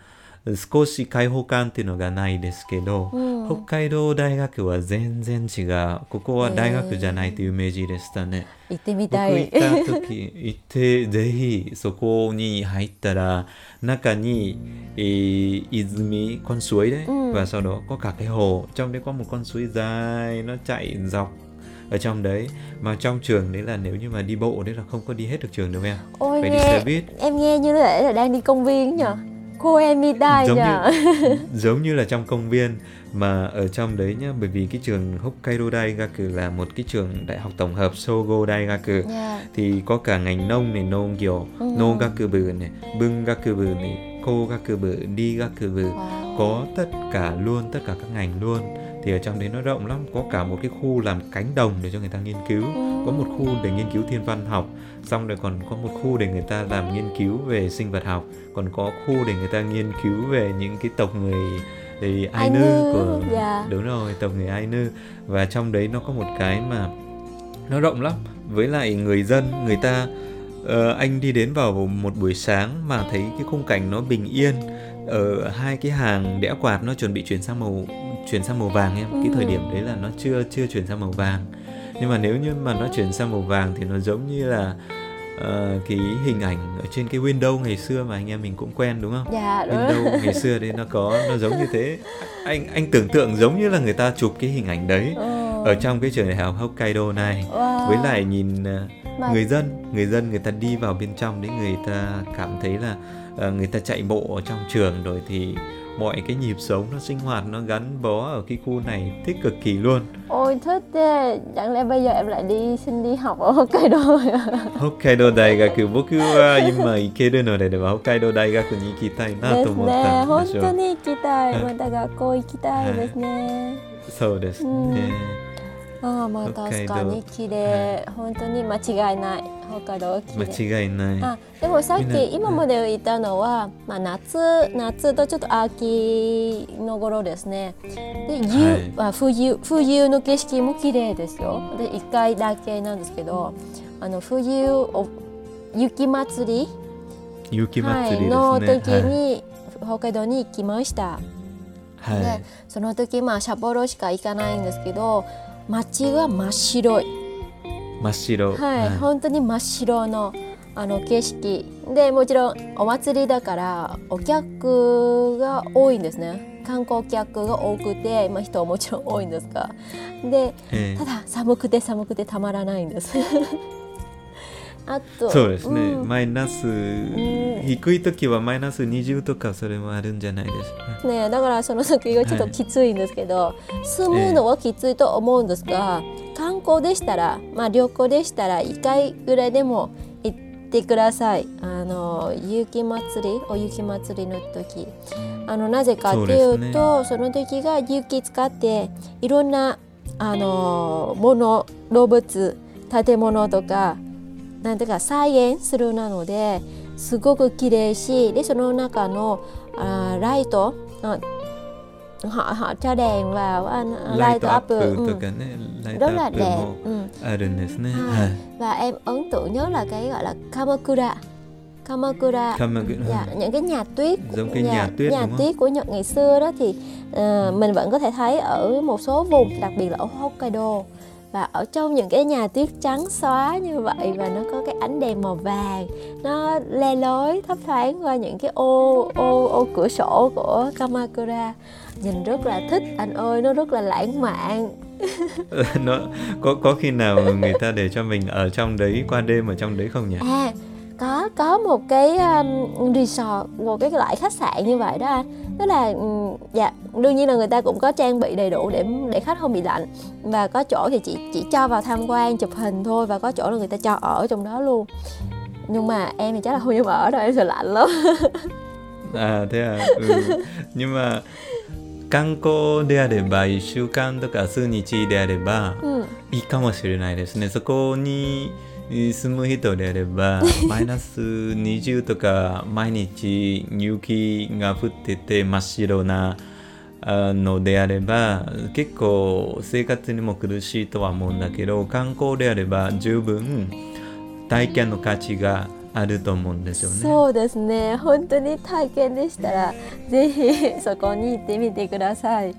Speaker 2: 少し開放感っていうのがないですけど、うん、北海道大学は全然違うここは大学じゃないというイメージでしたね、
Speaker 1: えー、行ってみたい
Speaker 2: 僕行った時行ってぜひそこに入ったら中に、えー、泉 con suối đấy ừ. và sau đó có cả cái hồ trong đấy có một con suối dài nó chạy dọc ở trong đấy mà trong trường đấy là nếu như mà đi bộ đấy là không có đi hết được trường đâu em
Speaker 1: Ôi, phải nghe, đi xe buýt em nghe như thế là đang đi công viên nhỉ Koemidai
Speaker 2: giống như giống như là trong công viên mà ở trong đấy nhá bởi vì cái trường Hokkaido Daigaku là một cái trường đại học tổng hợp Sogo Daigaku. Yeah. thì có cả ngành nông này nông kiểu ừ. Nogakubu này Bungakubu này Kogakubu Digakubu wow. có tất cả luôn tất cả các ngành luôn. Thì ở trong đấy nó rộng lắm có cả một cái khu làm cánh đồng để cho người ta nghiên cứu. Có một khu để nghiên cứu thiên văn học xong rồi còn có một khu để người ta làm nghiên cứu về sinh vật học. Còn có khu để người ta nghiên cứu về những cái tộc người thì ai nư của yeah. Dạ. đúng rồi tộc người ai nư. Và trong đấy nó có một cái mà nó rộng lắm. Với lại người dân người ta uh, anh đi đến vào một buổi sáng mà thấy cái khung cảnh nó bình yên ở hai cái hàng đẽo quạt nó chuẩn bị chuyển sang màu chuyển sang màu vàng em. Cái thời điểm đấy là nó chưa chưa chuyển sang màu vàng nhưng mà nếu như mà nó chuyển sang màu vàng thì nó giống như là uh, cái hình ảnh ở trên cái Windows ngày xưa mà anh em mình cũng quen đúng không?
Speaker 1: Dạ đúng.
Speaker 2: Windows ngày xưa đấy nó có nó giống như thế. Anh anh tưởng tượng giống như là người ta chụp cái hình ảnh đấy ừ. ở trong cái trường đại học Hokkaido này wow. với lại nhìn uh, mà... người dân người dân người ta đi vào bên trong đấy người ta cảm thấy là uh, người ta chạy bộ ở trong trường rồi thì mọi cái nhịp sống nó sinh hoạt nó gắn bó ở cái khu này thích cực kỳ luôn
Speaker 1: ôi thích thế chẳng lẽ bây giờ em lại đi xin đi học ở Hokkaido rồi à?
Speaker 2: 北海道大学僕は今行けるのであれば北海道大学に行きたいな
Speaker 1: です
Speaker 2: と思っ
Speaker 1: ね
Speaker 2: たんでしょ
Speaker 1: 本当に行きたい
Speaker 2: はい
Speaker 1: また学校行きたいですね、
Speaker 2: そうですね、
Speaker 1: ああまあ
Speaker 2: 北海道
Speaker 1: 確かに綺麗本当に間違いない 北海道
Speaker 2: 間違いない。
Speaker 1: あでもさっき今まで言ったのは、まあ、夏夏とちょっと秋の頃ですね。で冬,、
Speaker 2: はい。
Speaker 1: あ冬冬の景色も綺麗ですよ。で1回だけなんですけどあの冬お雪祭り？
Speaker 2: 雪祭り
Speaker 1: はい、の時に、北海道に行きました。
Speaker 2: はい、はい。
Speaker 1: でその時まあ札幌しか行かないんですけど街が真っ白い、
Speaker 2: 真っ白。
Speaker 1: はい本当に真っ白のあの景色。でもちろんお祭りだからお客が多いんですね。観光客が多くて、まあ、人はもちろん多いんですが。で
Speaker 2: ええ。
Speaker 1: ただ寒くて寒くてたまらないんですあと
Speaker 2: そうですね、
Speaker 1: ん。
Speaker 2: マイナス、低い時はマイナス20とかそれもあるんじゃないですか
Speaker 1: ね。だからその時がちょっときついんですけど、住むのはきついと思うんですが、観光でしたら、まあ、旅行でしたら1回ぐらいでも行ってください。あの雪祭りお雪祭りの時。あのなぜかっていうとそ,、の時が雪使っていろんなあのもの動物建物とかなんていうか再現するなのですごく綺麗しでその中のあライトあ họ họ cho đèn vào anh
Speaker 2: ライトアッ
Speaker 1: up
Speaker 2: プ
Speaker 1: ừ,
Speaker 2: とかね、ライトア
Speaker 1: rất là
Speaker 2: ップ
Speaker 1: đẹp
Speaker 2: も
Speaker 1: ừ.
Speaker 2: あるんですね、
Speaker 1: は
Speaker 2: はいい、
Speaker 1: và em ấn tượng nhất là cái gọi là kamakura kamakura
Speaker 2: Kamakura.
Speaker 1: dạ, những cái nhà tuyết
Speaker 2: Giống cái
Speaker 1: dạ,
Speaker 2: nhà tuyết
Speaker 1: nhà
Speaker 2: đúng không?
Speaker 1: tuyết của Nhật ngày xưa đó thì ờ, mình vẫn có thể thấy ở một số vùng đặc biệt là ở Hokkaido và ở trong những cái nhà tuyết trắng xóa như vậy và nó có cái ánh đèn màu vàng nó le lói thấp thoáng qua những cái ô ô ô cửa sổ của Kamakura. Nhìn rất là thích anh ơi nó rất là lãng mạn.
Speaker 2: Nó có có khi nào người ta để cho mình ở trong đấy qua đêm ở trong đấy không nhỉ?
Speaker 1: À có có một cái um, resort một cái loại khách sạn như vậy đó anh tức là um, dạ đương nhiên là người ta cũng có trang bị đầy đủ để để khách không bị lạnh và có chỗ thì chỉ chỉ cho vào tham quan chụp hình thôi và có chỗ là người ta cho ở trong đó luôn nhưng mà em thì chắc là không dám ở đâu em sợ lạnh lắm
Speaker 2: à thế à ừ. nhưng mà 観光であれば1週間とか数日であれば
Speaker 1: うん
Speaker 2: いいかもしれないですねそこに 住む人であれば マイナス20とか毎日雪が降ってて真っ白なあのであれば結構生活にも苦しいとは思うんだけど観光であれば十分体験の価値があると思うんですよね。
Speaker 1: そうですね。本当に体験でしたらぜひそこに行ってみてください。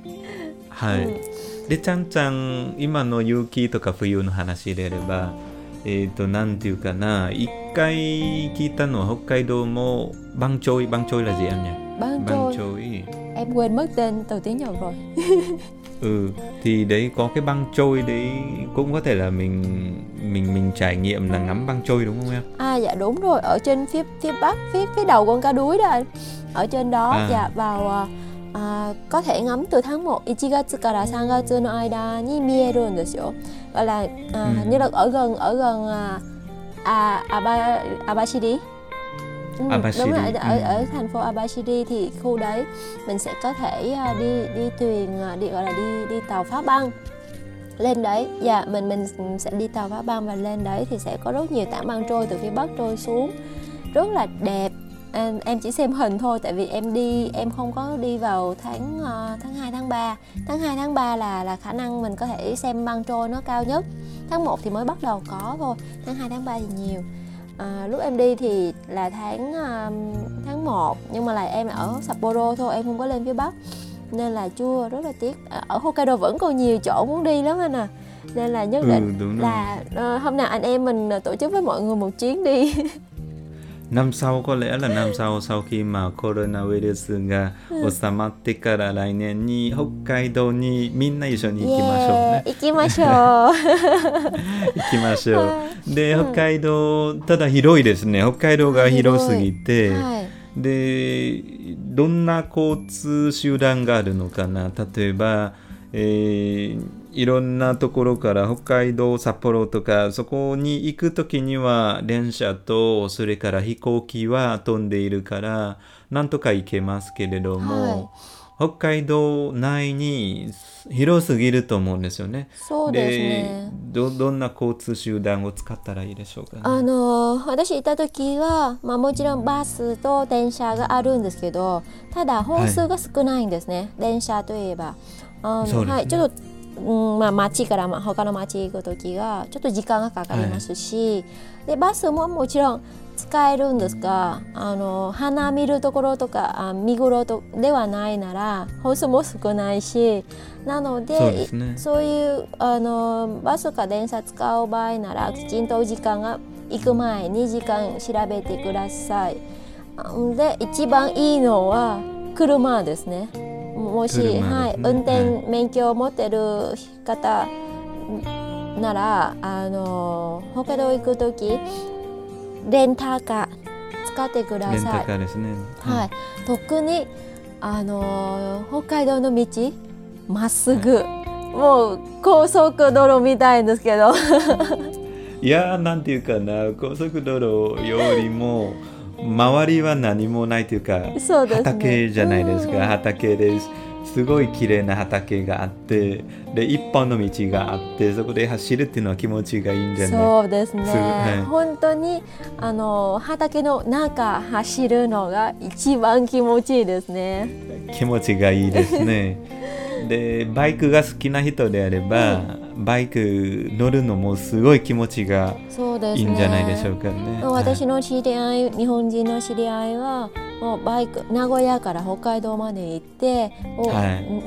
Speaker 2: はい、でちゃんちゃん今の雪とか冬の話であればえっ、となんていうかな一回聞いたのは北海道もバンチョイバンチョイlà gì em nhỉ
Speaker 1: Ban
Speaker 2: Bang
Speaker 1: trôi
Speaker 2: trôi
Speaker 1: em quên mất tên từ tiếng Nhật rồi
Speaker 2: ừ thì đấy có cái băng trôi đấy cũng có thể là mình mình mình trải nghiệm là ngắm băng trôi đúng không em
Speaker 1: À dạ đúng rồi, ở trên phía phía bắc, phía phía đầu con cá đuối đó anh. Ở trên đó
Speaker 2: À.
Speaker 1: dạ vào à, à, có thể ngắm từ tháng 1 1月から3月の間に見えるんですよ。 Gọi là à,
Speaker 2: Ừ.
Speaker 1: hình như là ở gần ở gần à, à, Aba Abashiri. Ừ,
Speaker 2: Abashiri,
Speaker 1: đúng rồi ở, ở,
Speaker 2: ừ.
Speaker 1: ở thành phố Abashiri thì khu đấy mình sẽ có thể à, đi đi thuyền à, đi gọi là đi đi tàu phá băng lên đấy dạ mình mình sẽ đi tàu phá băng và lên đấy thì sẽ có rất nhiều tảng băng trôi từ phía bắc trôi xuống rất là đẹp em, em chỉ xem hình thôi tại vì em đi em không có đi vào tháng ờ, tháng 2 tháng 3 tháng 2 tháng 3 là là khả năng mình có thể xem băng trôi nó cao nhất. Tháng 1 thì mới bắt đầu có thôi tháng 2 tháng 3 thì nhiều. À, lúc em đi thì là tháng um, tháng 1 nhưng mà là em ở Sapporo thôi em không có lên phía bắc. Nên là chưa rất là tiếc. Ở Hokkaido vẫn còn nhiều chỗ muốn đi lắm anh à. Nên là nhất
Speaker 2: ừ
Speaker 1: định
Speaker 2: rồi
Speaker 1: là ờ, hôm nào anh em mình tổ chức với mọi người một chuyến đi
Speaker 2: năm sau có lẽ là năm sau sau khi mà coronavirus が収まってから来年に北海道にみんな一緒に行きましょうね。
Speaker 1: 行きましょう
Speaker 2: 行きましょう。で、北海道、ただ広いですね。北海道が広すぎて、
Speaker 1: はい
Speaker 2: でどんな交通手段があるのかな例えば、えーいろんなところから北海道札幌とかそこに行く時には電車とそれから飛行機は飛んでいるからなんとか行けますけれども、北海道内に広すぎると思うんですよね。
Speaker 1: そうですね。
Speaker 2: どどんな交通手段を使ったらいいでしょうか、ね、
Speaker 1: あの私行った時は、まあ、もちろんバスと電車があるんですけどただ本数が少ないんですね、はい、電車といえば。あの、ね、はい、ちょっとうんまあ、町から他の町行く時がちょっと時間がかかりますし、はい、でバスももちろん使えるんですがあの花見るところとかあ見頃とではないなら本数も少ないしなのでそう、ね,、そういうあのバスか電車使う場合ならきちんとお時間が行く前に時間調べてください。で一番いいのは車ですね。もし、ね、はい、運転免許を持ってる方ならあの北海道行く時レンタカー使ってください。レンタ
Speaker 2: カーですね。
Speaker 1: はい、特にあの北海道の道まっすぐ、はい、もう高速道路みたいんですけど。
Speaker 2: いやなんていうかな高速道路よりも周りは何もないというか、ね、畑じゃないですか、畑です。すごい綺麗な畑があってで一本の道があってそこで走るっていうのは気持ちがいいんじゃない？
Speaker 1: そうですね、はい、本当にあの畑の中走るのが一番気持ちいいですね。
Speaker 2: 気持ちがいいですねでバイクが好きな人であれば、うん、バイク乗るのもすごい気持ちがいいんじゃないでしょうかね。ね
Speaker 1: 私の知り合い、日本人の知り合いはもうバイク名古屋から北海道まで行ってもう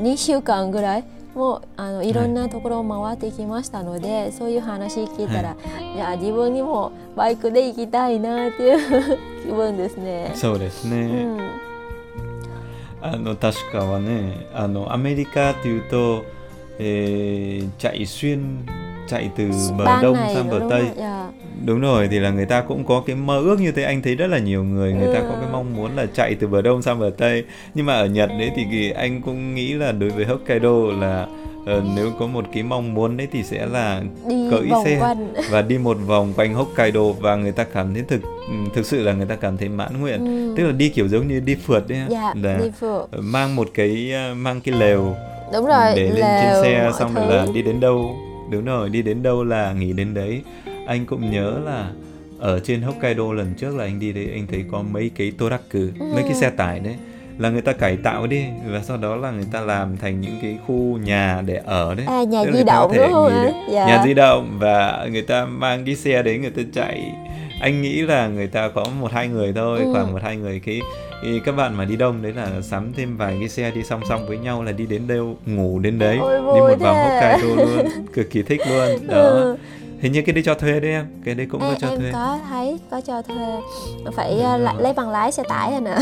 Speaker 1: 2週間ぐらい、もうあのいろんなところを回ってきましたので、はい、そういう話聞いたら、はい、いや自分にもバイクで行きたいなっていう 気分ですね。
Speaker 2: そうですね、うん、あの確かはねあのアメリカというと、えー、じゃあ一瞬 chạy từ bờ đông sang bờ tây yeah. đúng rồi thì là người ta cũng có cái mơ ước như thế anh thấy rất là nhiều người người ừ. ta có cái mong muốn là chạy từ bờ đông sang bờ tây nhưng mà ở nhật đấy thì anh cũng nghĩ là đối với hokkaido là uh, nếu có một cái mong muốn đấy thì sẽ là
Speaker 1: đi
Speaker 2: cưỡi xe quanh. và đi một vòng quanh Hokkaido và người ta cảm thấy thực thực sự là người ta cảm thấy mãn nguyện ừ. tức là đi kiểu giống như đi phượt đấy
Speaker 1: dạ,
Speaker 2: là
Speaker 1: đi phượt.
Speaker 2: mang một cái mang cái lều
Speaker 1: đúng rồi
Speaker 2: để lên trên xe xong rồi là đi đến đâu đúng rồi đi đến đâu là nghỉ đến đấy anh cũng nhớ là ở trên Hokkaido lần trước là anh đi đấy anh thấy có mấy cái toraku ừ. mấy cái xe tải đấy là người ta cải tạo đi và sau đó là người ta làm thành những cái khu nhà để ở đấy
Speaker 1: à, nhà di động đúng không
Speaker 2: dạ. nhà di động và người ta mang cái xe đấy người ta chạy anh nghĩ là người ta có một hai người thôi ừ. khoảng một hai người. Cái thì các bạn mà đi đông đấy là sắm thêm vài cái xe đi song song với nhau là đi đến đâu ngủ đến đấy.
Speaker 1: Ôi,
Speaker 2: đi một
Speaker 1: thế.
Speaker 2: vòng Hokkaido luôn cực kỳ thích luôn. Đó. Ừ. hình như cái đấy cho thuê đấy em cái đấy cũng
Speaker 1: em,
Speaker 2: có cho
Speaker 1: em
Speaker 2: thuê.
Speaker 1: có thấy có cho thuê. Phải uh, lấy bằng lái xe tải rồi nè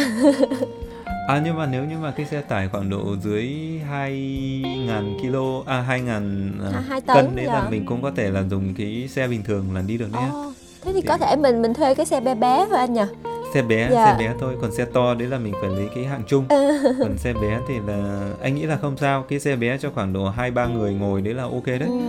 Speaker 2: À nhưng mà nếu như mà cái xe tải khoảng độ dưới 2.000 kg à 2.000
Speaker 1: 2
Speaker 2: cân đấy là mình cũng có thể là dùng cái xe bình thường là đi được đấy.
Speaker 1: Oh, thế thì, thì có thể mình mình thuê cái xe bé bé thôi anh nhỉ?
Speaker 2: xe bé dạ. xe bé thôi còn xe to đấy là mình phải lấy cái hạng chung còn xe bé thì là anh nghĩ là không sao cái xe bé cho khoảng độ hai ba người ngồi đấy là ok đấy ừ.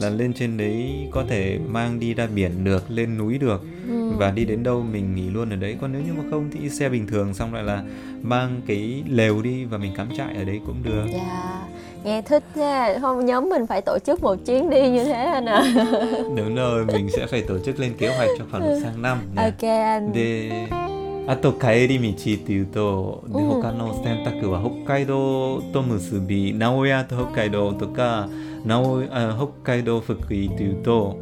Speaker 2: là lên trên đấy có thể mang đi ra biển được lên núi được ừ. và đi đến đâu mình nghỉ luôn ở đấy còn nếu như mà không thì xe bình thường xong lại là mang cái lều đi và mình cắm trại ở đấy cũng được
Speaker 1: dạ nghe thích nha không nhóm mình phải tổ chức một chuyến đi như thế anh à
Speaker 2: đúng rồi mình sẽ phải tổ chức lên kế hoạch cho khoảng sang năm
Speaker 1: nha. ok anh
Speaker 2: de あと帰り道っていうと、で他の選択は北海道と結び名古屋と北海道とか名古あ北海道福井というと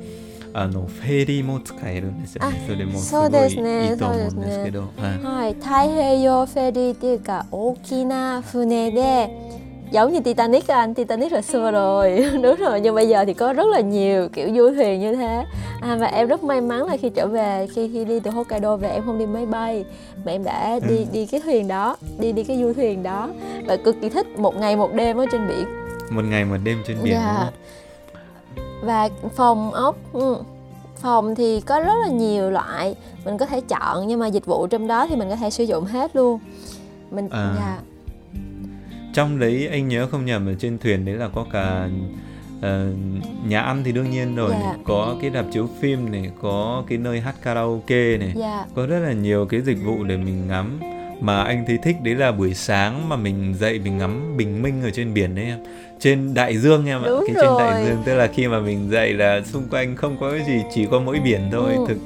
Speaker 2: あのフェリーも使えるんですよね。それもすごいいいと思うんですけど、
Speaker 1: はい、はい、太平洋フェリーっていうか大きな船で Giống như Titanic anh Titanic là xưa rồi. Đúng rồi nhưng bây giờ thì có rất là nhiều kiểu du thuyền như thế. À, và em rất may mắn là khi trở về khi khi đi từ Hokkaido về em không đi máy bay mà em đã đi ừ. đi cái thuyền đó đi đi cái du thuyền đó. Và cực kỳ thích một ngày một đêm ở trên biển.
Speaker 2: Một ngày một đêm trên biển
Speaker 1: dạ. và phòng ốc ừ, phòng thì có rất là nhiều loại. Mình có thể chọn nhưng mà dịch vụ trong đó thì mình có thể sử dụng hết luôn. Mình
Speaker 2: À.
Speaker 1: dạ
Speaker 2: trong đấy anh nhớ không nhầm ở trên thuyền đấy là có cả ờ, nhà ăn thì đương nhiên rồi
Speaker 1: Dạ.
Speaker 2: này, có cái đạp chiếu phim này có cái nơi hát karaoke này
Speaker 1: dạ
Speaker 2: có rất là nhiều cái dịch vụ để mình ngắm mà anh thấy thích đấy là buổi sáng mà mình dậy mình ngắm bình minh ở trên biển đấy em trên đại dương em ạ cái trên đại
Speaker 1: rồi.
Speaker 2: dương tức là khi mà mình dậy là xung quanh không có cái gì chỉ có mỗi biển thôi
Speaker 1: Ừ.
Speaker 2: thực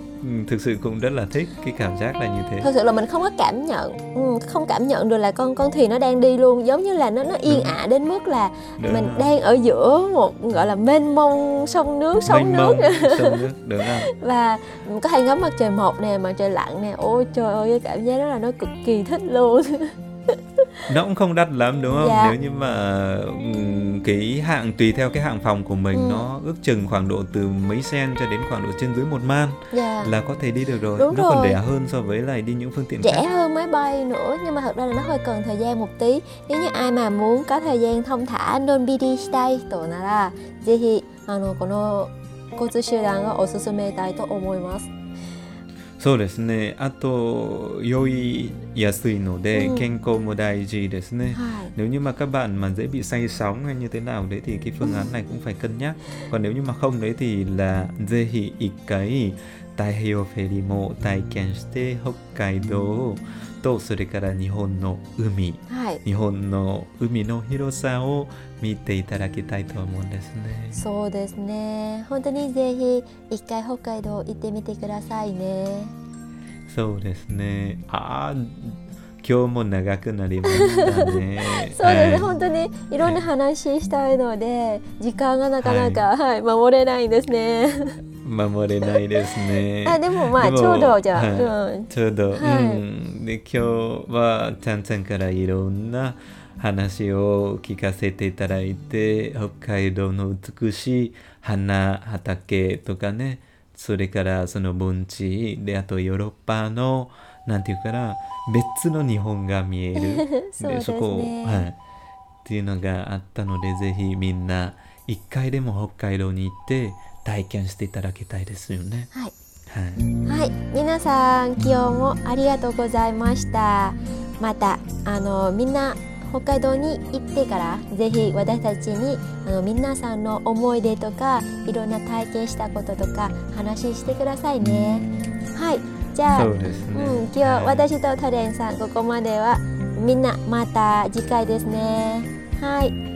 Speaker 2: thực sự cũng rất là thích cái cảm giác là như thế.
Speaker 1: Thực sự là mình không có cảm nhận ừ, không cảm nhận được là con con thuyền nó đang đi luôn. Giống như là nó nó yên
Speaker 2: Đúng.
Speaker 1: ả đến mức là
Speaker 2: Đúng
Speaker 1: mình
Speaker 2: rồi.
Speaker 1: đang ở giữa một gọi là mênh mông sông nước sóng nước.
Speaker 2: sông nước đúng không?
Speaker 1: Và có thể ngắm mặt trời mọc nè mặt trời lặn nè. Ôi trời ơi cái cảm giác đó là nó cực kỳ thích luôn
Speaker 2: nó cũng không đắt lắm đúng không
Speaker 1: Dạ.
Speaker 2: nếu như mà ừm, cái hạng tùy theo cái hạng phòng của mình
Speaker 1: Ừ.
Speaker 2: nó ước chừng khoảng độ từ mấy sen cho đến khoảng độ trên dưới một man
Speaker 1: dạ
Speaker 2: là có thể đi được rồi
Speaker 1: Đúng
Speaker 2: nó còn
Speaker 1: rồi.
Speaker 2: rẻ hơn so với lại đi những phương tiện
Speaker 1: rẻ
Speaker 2: khác
Speaker 1: hơn máy bay nữa nhưng mà thật ra là nó hơi cần thời gian một tí nếu như ai mà muốn có thời gian thông thả nonbiri shitai to nara ぜひあのこの交通手段がおすすめたいと思います
Speaker 2: そうですねあと酔いやすいので、
Speaker 1: うん
Speaker 2: 健康も大事ですね
Speaker 1: はい
Speaker 2: nếu như mà các bạn mà dễ bị say sóng hay như thế nào đấy thì cái phương án này cũng phải cân nhắc còn nếu như mà không đấy thì là ぜひ一回太平洋フェリーも体験して北海道 とそれから日本の海。
Speaker 1: はい。
Speaker 2: 日本の海の広さを見ていただきたいと思うんですね。
Speaker 1: そうですね。本当にぜひ一回北海道行ってみてくださいね。
Speaker 2: そうですね。ああ、今日も長くなりましたね。
Speaker 1: そうですね、
Speaker 2: はい。
Speaker 1: 本当にいろんな話したいので時間がなかなか、はい。守れないんですね
Speaker 2: 守れないですね。
Speaker 1: あでもまあちょうどじゃあ、
Speaker 2: はい。
Speaker 1: うん、
Speaker 2: ちょうど、
Speaker 1: はい。
Speaker 2: うん、で今日はちゃんちゃんからいろんな話を聞かせていただいて北海道の美しい花畑とかねそれからその盆地であとヨーロッパのなんていうかな別の日本が見える。
Speaker 1: そうですね。
Speaker 2: こを、はい、っていうのがあったのでぜひみんな一回でも北海道に行って体験していただきたいですよね。
Speaker 1: はい
Speaker 2: はい
Speaker 1: はい、皆さん今日もありがとうございました。またあのみんな北海道に行ってからぜひ私たちにあの皆さんの思い出とかいろんな体験したこととか話してくださいね。はい、じゃあ、
Speaker 2: そうね。
Speaker 1: うん、今日
Speaker 2: はい
Speaker 1: 私とタレンさんここまではみんなまた次回ですね。はい、